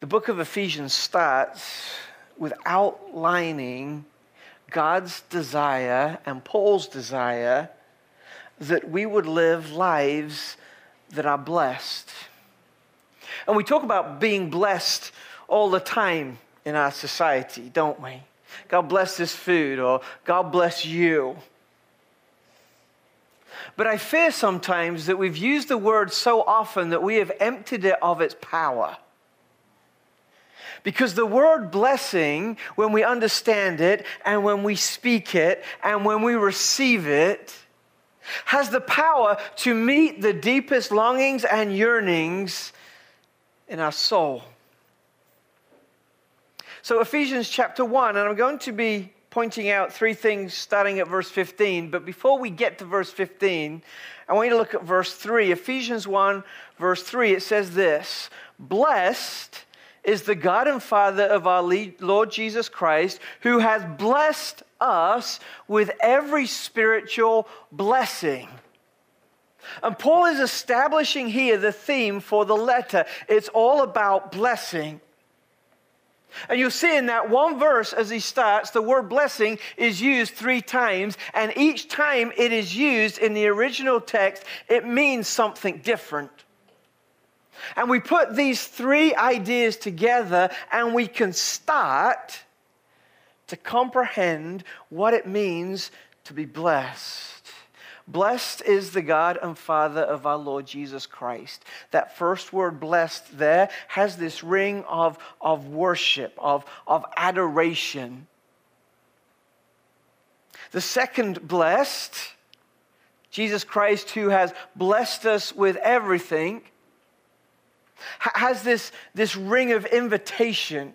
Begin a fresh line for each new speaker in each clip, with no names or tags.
The book of Ephesians starts with outlining God's desire and Paul's desire that we would live lives that are blessed. And we talk about being blessed all the time in our society, don't we? God bless this food, or God bless you. But I fear sometimes that we've used the word so often that we have emptied it of its power. Because the word blessing, when we understand it and when we speak it and when we receive it, has the power to meet the deepest longings and yearnings in our soul. So, Ephesians chapter 1, and I'm going to be pointing out three things starting at verse 15. But before we get to verse 15, I want you to look at verse 3. Ephesians 1, verse 3, it says this Blessed is the God and Father of our Lord Jesus Christ, who has blessed us with every spiritual blessing. And Paul is establishing here the theme for the letter. It's all about blessing. And you'll see in that one verse as he starts, the word blessing is used three times. And each time it is used in the original text, it means something different. And we put these three ideas together and we can start to comprehend what it means to be blessed. Blessed is the God and Father of our Lord Jesus Christ. That first word, blessed, there has this ring of, of worship, of, of adoration. The second, blessed, Jesus Christ, who has blessed us with everything has this, this ring of invitation,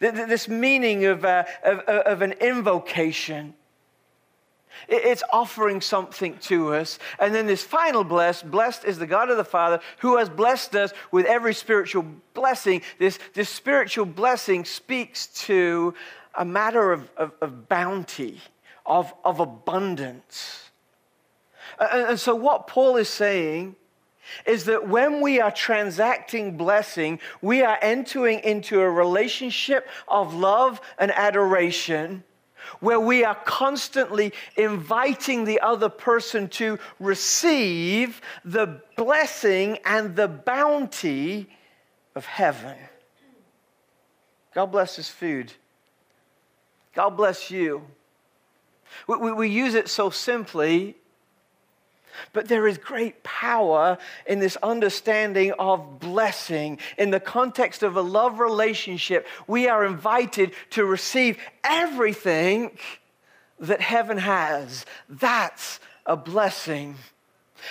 this meaning of, uh, of, of an invocation. It's offering something to us. And then this final blessed, blessed is the God of the Father who has blessed us with every spiritual blessing. This, this spiritual blessing speaks to a matter of, of, of bounty, of, of abundance. And, and so, what Paul is saying is that when we are transacting blessing, we are entering into a relationship of love and adoration where we are constantly inviting the other person to receive the blessing and the bounty of heaven. God bless his food. God bless you. We, we, we use it so simply but there is great power in this understanding of blessing. In the context of a love relationship, we are invited to receive everything that heaven has. That's a blessing.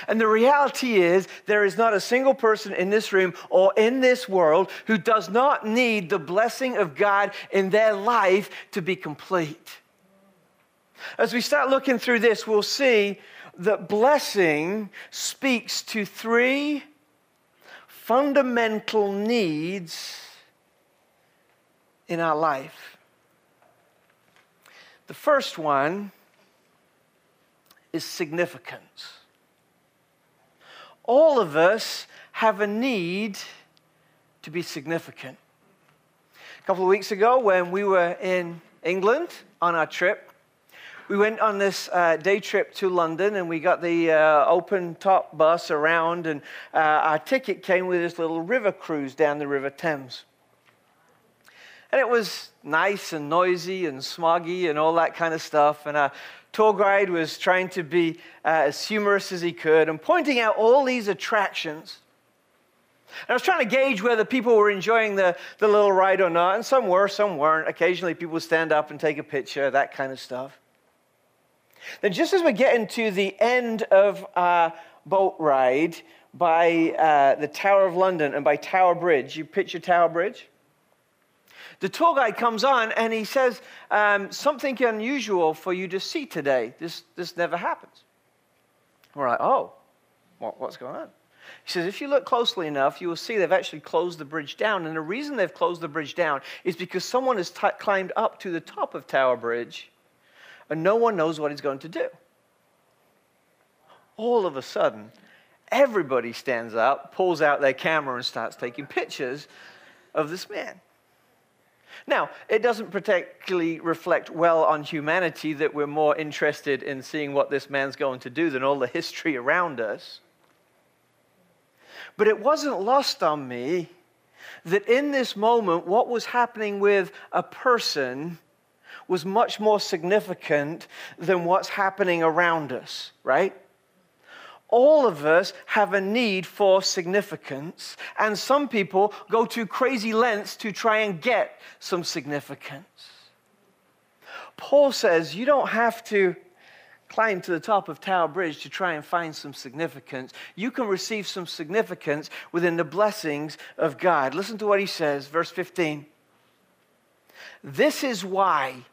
And the reality is, there is not a single person in this room or in this world who does not need the blessing of God in their life to be complete. As we start looking through this, we'll see that blessing speaks to three fundamental needs in our life. The first one is significance. All of us have a need to be significant. A couple of weeks ago, when we were in England on our trip, we went on this uh, day trip to London and we got the uh, open top bus around, and uh, our ticket came with this little river cruise down the River Thames. And it was nice and noisy and smoggy and all that kind of stuff. And our tour guide was trying to be uh, as humorous as he could and pointing out all these attractions. And I was trying to gauge whether people were enjoying the, the little ride or not, and some were, some weren't. Occasionally, people would stand up and take a picture, that kind of stuff. Then, just as we're getting to the end of our boat ride by uh, the Tower of London and by Tower Bridge, you picture Tower Bridge? The tour guide comes on and he says, um, Something unusual for you to see today. This, this never happens. We're like, Oh, what, what's going on? He says, if you look closely enough, you will see they've actually closed the bridge down. And the reason they've closed the bridge down is because someone has t- climbed up to the top of Tower Bridge and no one knows what he's going to do. All of a sudden, everybody stands up, pulls out their camera, and starts taking pictures of this man. Now, it doesn't particularly reflect well on humanity that we're more interested in seeing what this man's going to do than all the history around us. But it wasn't lost on me that in this moment, what was happening with a person was much more significant than what's happening around us, right? all of us have a need for significance, and some people go to crazy lengths to try and get some significance. Paul says you don't have to climb to the top of Tower Bridge to try and find some significance. You can receive some significance within the blessings of God. Listen to what he says, verse 15. This is why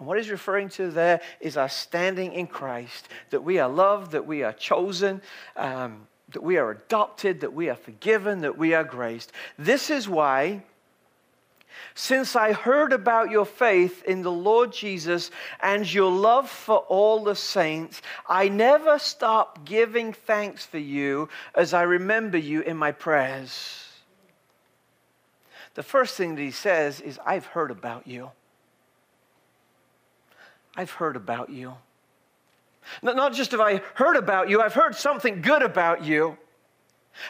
and what he's referring to there is our standing in Christ, that we are loved, that we are chosen, um, that we are adopted, that we are forgiven, that we are graced. This is why, since I heard about your faith in the Lord Jesus and your love for all the saints, I never stop giving thanks for you as I remember you in my prayers. The first thing that he says is, I've heard about you. I've heard about you. Not just have I heard about you, I've heard something good about you.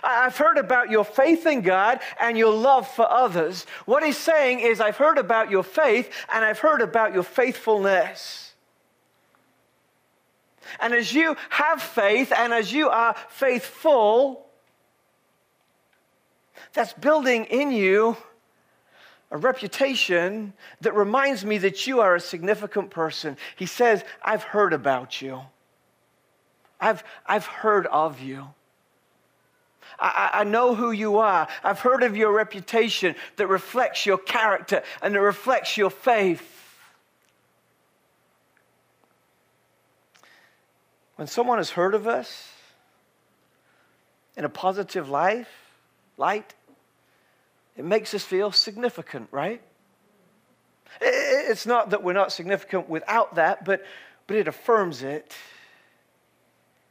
I've heard about your faith in God and your love for others. What he's saying is, I've heard about your faith and I've heard about your faithfulness. And as you have faith and as you are faithful, that's building in you a reputation that reminds me that you are a significant person. He says, I've heard about you. I've, I've heard of you. I, I, know who you are. I've heard of your reputation that reflects your character and that reflects your faith. When someone has heard of us in a positive life, light, it makes us feel significant, right? It's not that we're not significant without that, but, but it affirms it.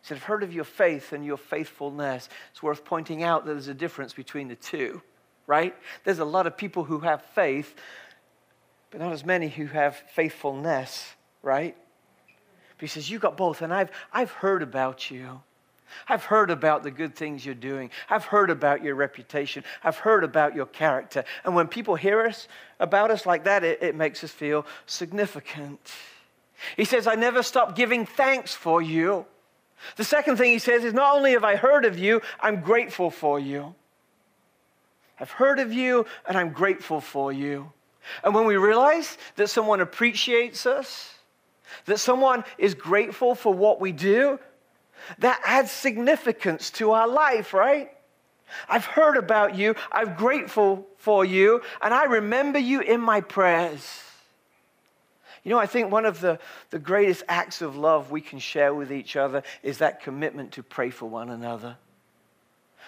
He said, I've heard of your faith and your faithfulness. It's worth pointing out that there's a difference between the two, right? There's a lot of people who have faith, but not as many who have faithfulness, right? But he says, You've got both, and I've, I've heard about you. I've heard about the good things you're doing. I've heard about your reputation. I've heard about your character. And when people hear us about us like that, it, it makes us feel significant. He says, I never stop giving thanks for you. The second thing he says is, Not only have I heard of you, I'm grateful for you. I've heard of you and I'm grateful for you. And when we realize that someone appreciates us, that someone is grateful for what we do, that adds significance to our life, right? I've heard about you, I'm grateful for you, and I remember you in my prayers. You know, I think one of the, the greatest acts of love we can share with each other is that commitment to pray for one another.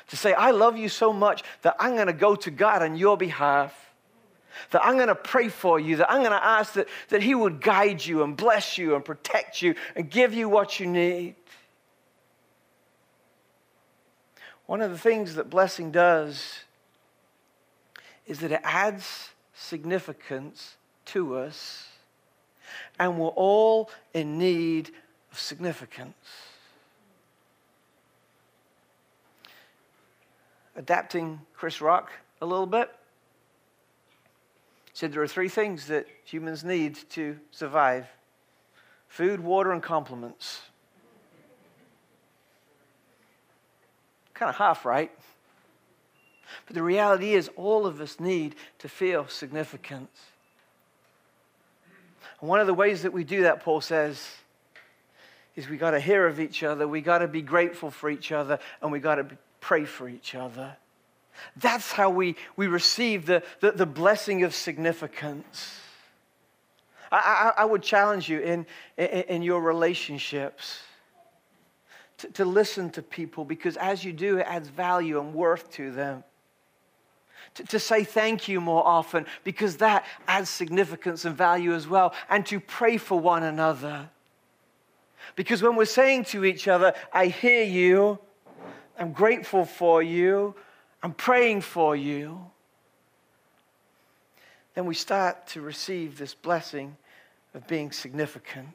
To say, I love you so much that I'm going to go to God on your behalf, that I'm going to pray for you, that I'm going to ask that, that He would guide you and bless you and protect you and give you what you need. One of the things that blessing does is that it adds significance to us, and we're all in need of significance. Adapting Chris Rock a little bit, said there are three things that humans need to survive food, water, and compliments. Kind of half right. But the reality is, all of us need to feel significance. And one of the ways that we do that, Paul says, is we got to hear of each other, we got to be grateful for each other, and we got to pray for each other. That's how we, we receive the, the, the blessing of significance. I, I, I would challenge you in, in, in your relationships to, to listen to people because as you do, it adds value and worth to them. To, to, say thank you more often because that adds significance and value as well, and to pray for one another. Because when we're saying to each other, I hear you, I'm grateful for you, I'm praying for you, then we start to receive this blessing of being significant.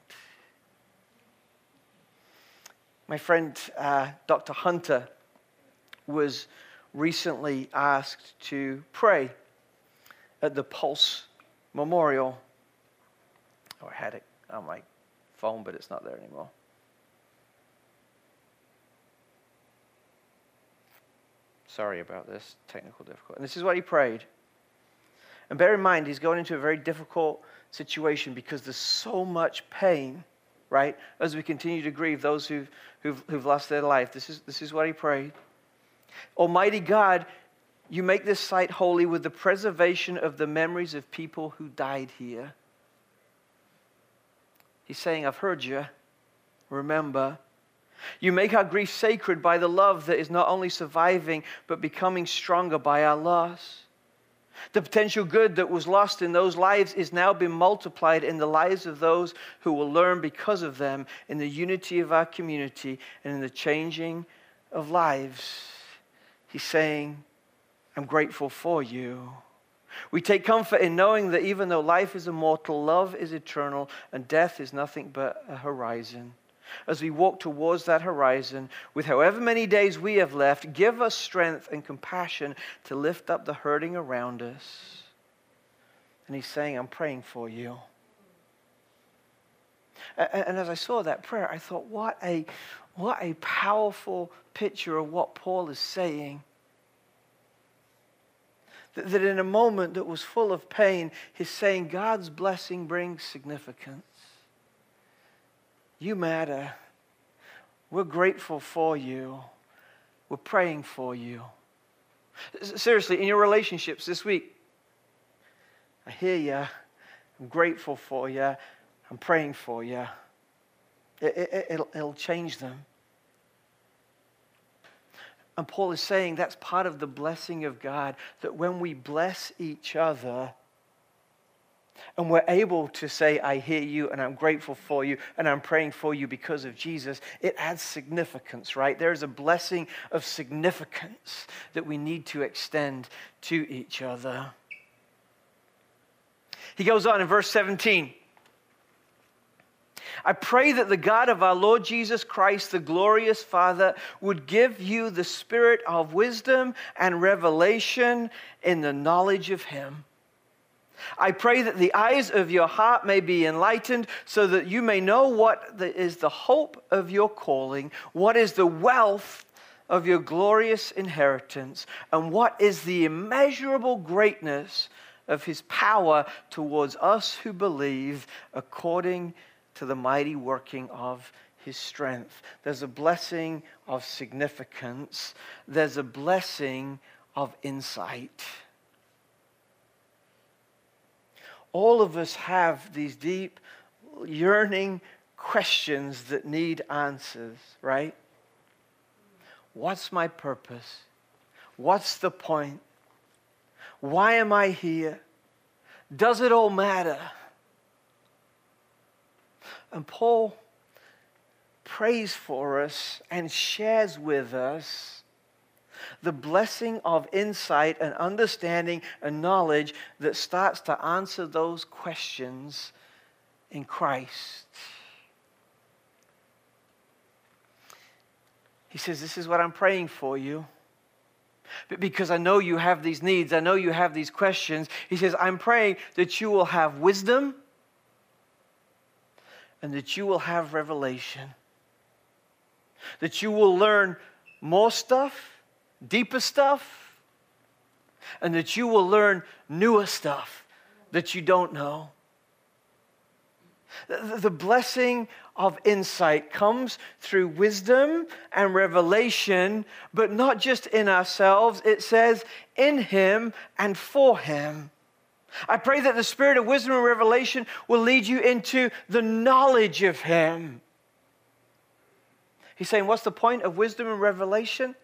My friend uh, Dr. Hunter was recently asked to pray at the Pulse Memorial. Oh, I had it on my phone, but it's not there anymore. Sorry about this technical difficulty. And this is what he prayed. And bear in mind, he's going into a very difficult situation because there's so much pain, right? As we continue to grieve those who've, who've, who've lost their life. This is, this is what he prayed. Almighty God, you make this site holy with the preservation of the memories of people who died here. He's saying, I've heard you. Remember. You make our grief sacred by the love that is not only surviving, but becoming stronger by our loss. The potential good that was lost in those lives is now being multiplied in the lives of those who will learn because of them in the unity of our community and in the changing of lives. He's saying, I'm grateful for you. We take comfort in knowing that even though life is immortal, love is eternal, and death is nothing but a horizon. As we walk towards that horizon, with however many days we have left, give us strength and compassion to lift up the hurting around us. And he's saying, I'm praying for you. And as I saw that prayer, I thought, what a, what a powerful picture of what Paul is saying that in a moment that was full of pain, he's saying God's blessing brings significance. You matter. We're grateful for you. We're praying for you. Seriously, in your relationships this week, I hear you. I'm grateful for you. I'm praying for you. It, it, it'll, it'll change them. And Paul is saying that's part of the blessing of God, that when we bless each other, and we're able to say, I hear you and I'm grateful for you and I'm praying for you because of Jesus, it adds significance, right? There is a blessing of significance that we need to extend to each other. He goes on in verse 17. I pray that the God of our Lord Jesus Christ, the glorious Father, would give you the spirit of wisdom and revelation in the knowledge of Him. I pray that the eyes of your heart may be enlightened so that you may know what is the hope of your calling, what is the wealth of your glorious inheritance, and what is the immeasurable greatness of his power towards us who believe according to the mighty working of his strength. There's a blessing of significance, there's a blessing of insight. All of us have these deep, yearning questions that need answers, right? What's my purpose? What's the point? Why am I here? Does it all matter? And Paul prays for us and shares with us the blessing of insight and understanding and knowledge that starts to answer those questions in Christ. He says, This is what I'm praying for you. But because I know you have these needs, I know you have these questions. He says, I'm praying that you will have wisdom and that you will have revelation. That you will learn more stuff, deeper stuff, and that you will learn newer stuff that you don't know. The blessing of insight comes through wisdom and revelation, but not just in ourselves. It says, in Him and for Him. I pray that the spirit of wisdom and revelation will lead you into the knowledge of Him. He's saying, What's the point of wisdom and revelation?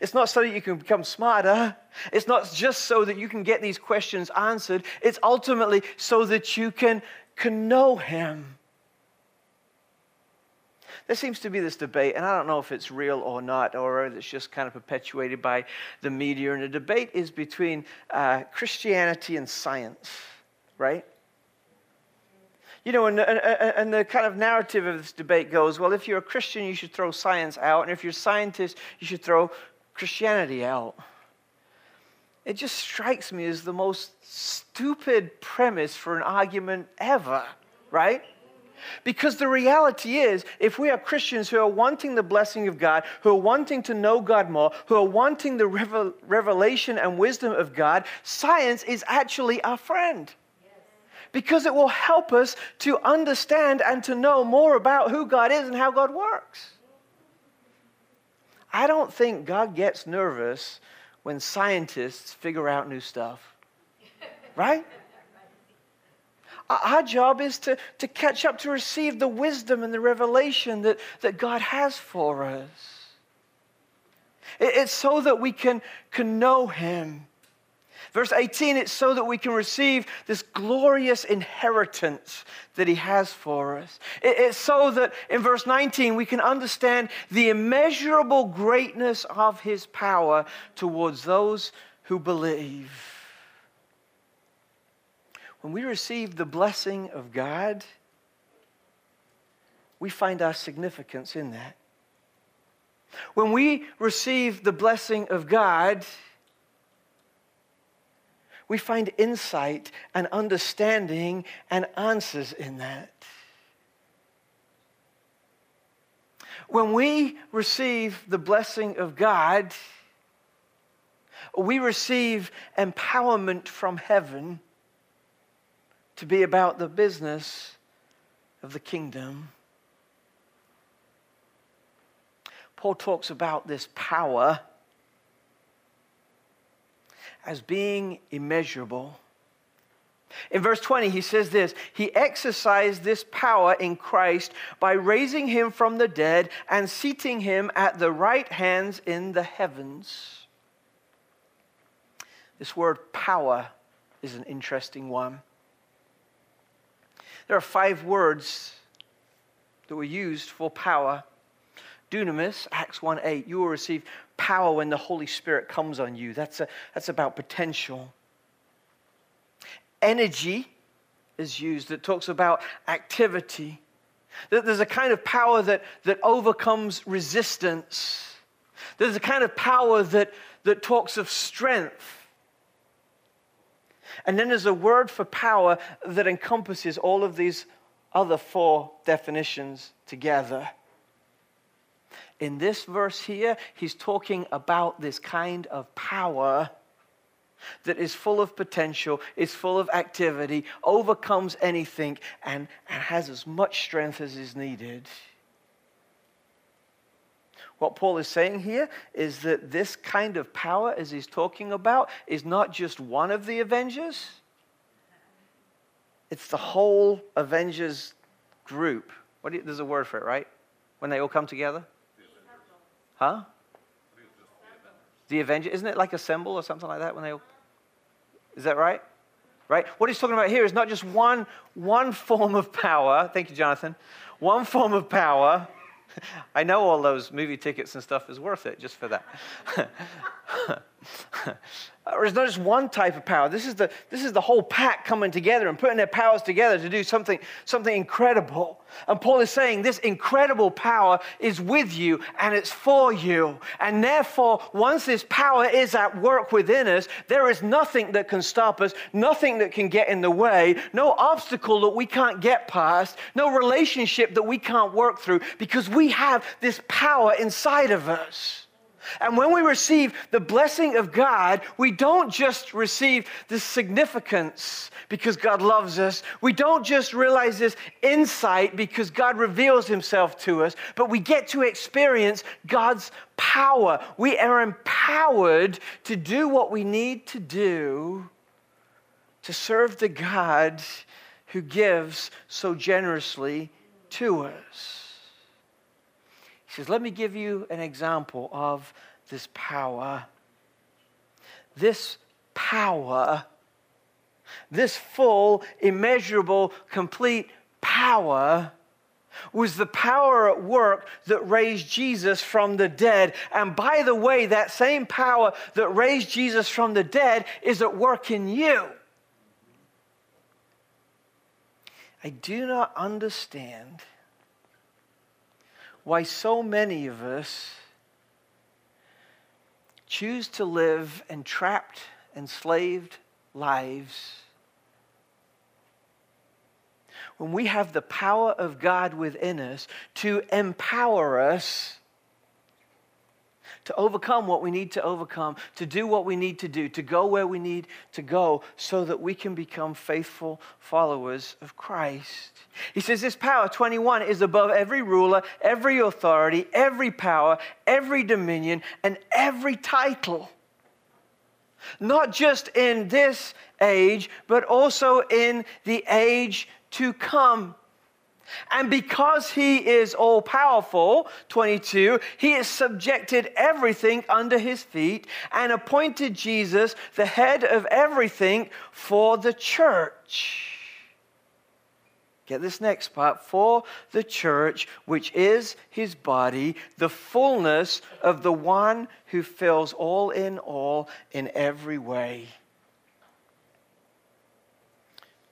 It's not so that you can become smarter. It's not just so that you can get these questions answered. It's ultimately so that you can, can know Him. there seems to be this debate, and I don't know if it's real or not, or it's just kind of perpetuated by the media. And the debate is between uh, Christianity and science, right? You know, and, and, and, the kind of narrative of this debate goes well, if you're a Christian, you should throw science out, and if you're a scientist, you should throw Christianity out. It just strikes me as the most stupid premise for an argument ever, right? Because the reality is, if we are Christians who are wanting the blessing of God, who are wanting to know God more, who are wanting the revelation and wisdom of God, science is actually our friend. Because it will help us to understand and to know more about who God is and how God works. I don't think God gets nervous when scientists figure out new stuff. Right? Our job is to, to catch up, to receive the wisdom and the revelation that, that God has for us. It's so that we can, can know Him. Verse 18, it's so that we can receive this glorious inheritance that He has for us. It's so that in verse 19 we can understand the immeasurable greatness of His power towards those who believe. When we receive the blessing of God, we find our significance in that. When we receive the blessing of God, we find insight and understanding and answers in that. When we receive the blessing of God, we receive empowerment from heaven to be about the business of the kingdom. Paul talks about this power as being immeasurable. In verse 20, he says this He exercised this power in Christ by raising him from the dead and seating him at the right hands in the heavens. This word power is an interesting one. There are five words that were used for power. Dunamis, Acts 1 8, you will receive power when the Holy Spirit comes on you. That's, a, that's about potential. Energy is used that talks about activity. There's a kind of power that, that overcomes resistance. There's a kind of power that, that talks of strength. And then there's a word for power that encompasses all of these other four definitions together. In this verse here, he's talking about this kind of power that is full of potential, is full of activity, overcomes anything, and, and has as much strength as is needed. What Paul is saying here is that this kind of power, as he's talking about, is not just one of the Avengers, it's the whole Avengers group. What you, there's a word for it, right? When they all come together? Huh? The Avengers. Isn't it like a symbol or something like that when they all. Is that right? Right? What he's talking about here is not just one, one form of power. Thank you, Jonathan. One form of power I know all those movie tickets and stuff is worth it just for that. There's not just one type of power. This is, the, this is the whole pack coming together and putting their powers together to do something, something incredible. And Paul is saying this incredible power is with you and it's for you. And therefore, once this power is at work within us, there is nothing that can stop us, nothing that can get in the way, no obstacle that we can't get past, no relationship that we can't work through because we have this power inside of us. And when we receive the blessing of God, we don't just receive the significance because God loves us. We don't just realize this insight because God reveals himself to us, but we get to experience God's power. We are empowered to do what we need to do to serve the God who gives so generously to us says, Let me give you an example of this power. This power, this full, immeasurable, complete power was the power at work that raised Jesus from the dead. And by the way, that same power that raised Jesus from the dead is at work in you. I do not understand why so many of us choose to live entrapped, enslaved lives when we have the power of God within us to empower us to overcome what we need to overcome, to do what we need to do, to go where we need to go, so that we can become faithful followers of Christ. He says this power, 21, is above every ruler, every authority, every power, every dominion, and every title. Not just in this age, but also in the age to come. And because he is all powerful, 22, he has subjected everything under his feet and appointed Jesus the head of everything for the church. Get this next part for the church, which is his body, the fullness of the one who fills all in all in every way.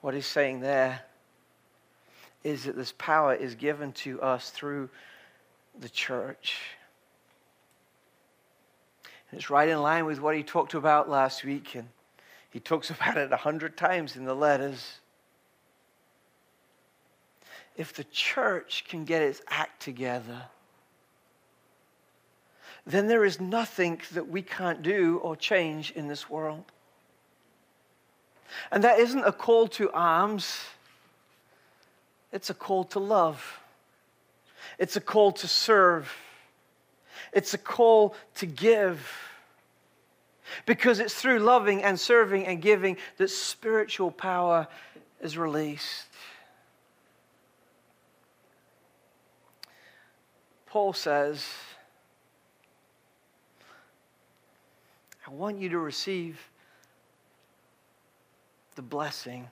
What he's saying there is that this power is given to us through the church. And it's right in line with what he talked about last week, and he talks about it a hundred times in the letters. If the church can get its act together, then there is nothing that we can't do or change in this world. And that isn't a call to arms. It's a call to love. It's a call to serve. It's a call to give. Because it's through loving and serving and giving that spiritual power is released. Paul says, I want you to receive the blessing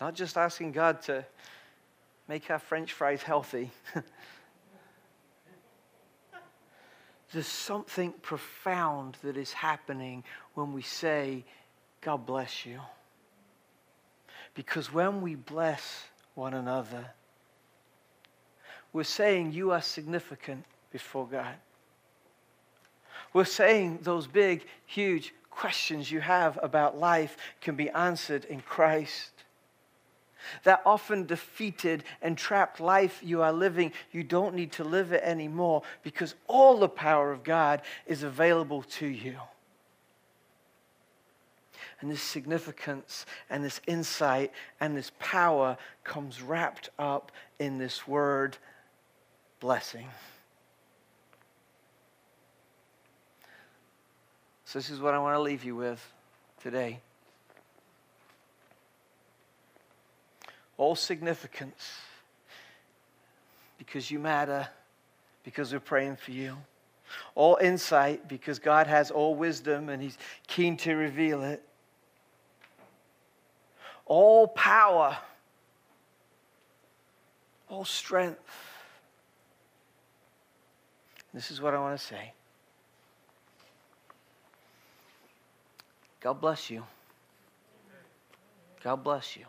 not just asking God to make our French fries healthy. There's something profound that is happening when we say, God bless you. Because when we bless one another, we're saying you are significant before God. We're saying those big, huge questions you have about life can be answered in Christ. That often defeated and trapped life you are living, you don't need to live it anymore because all the power of God is available to you. And this significance and this insight and this power comes wrapped up in this word blessing. So, this is what I want to leave you with today. All significance because you matter, because we're praying for you. All insight because God has all wisdom and He's keen to reveal it. All power, all strength. This is what I want to say. God bless you. God bless you.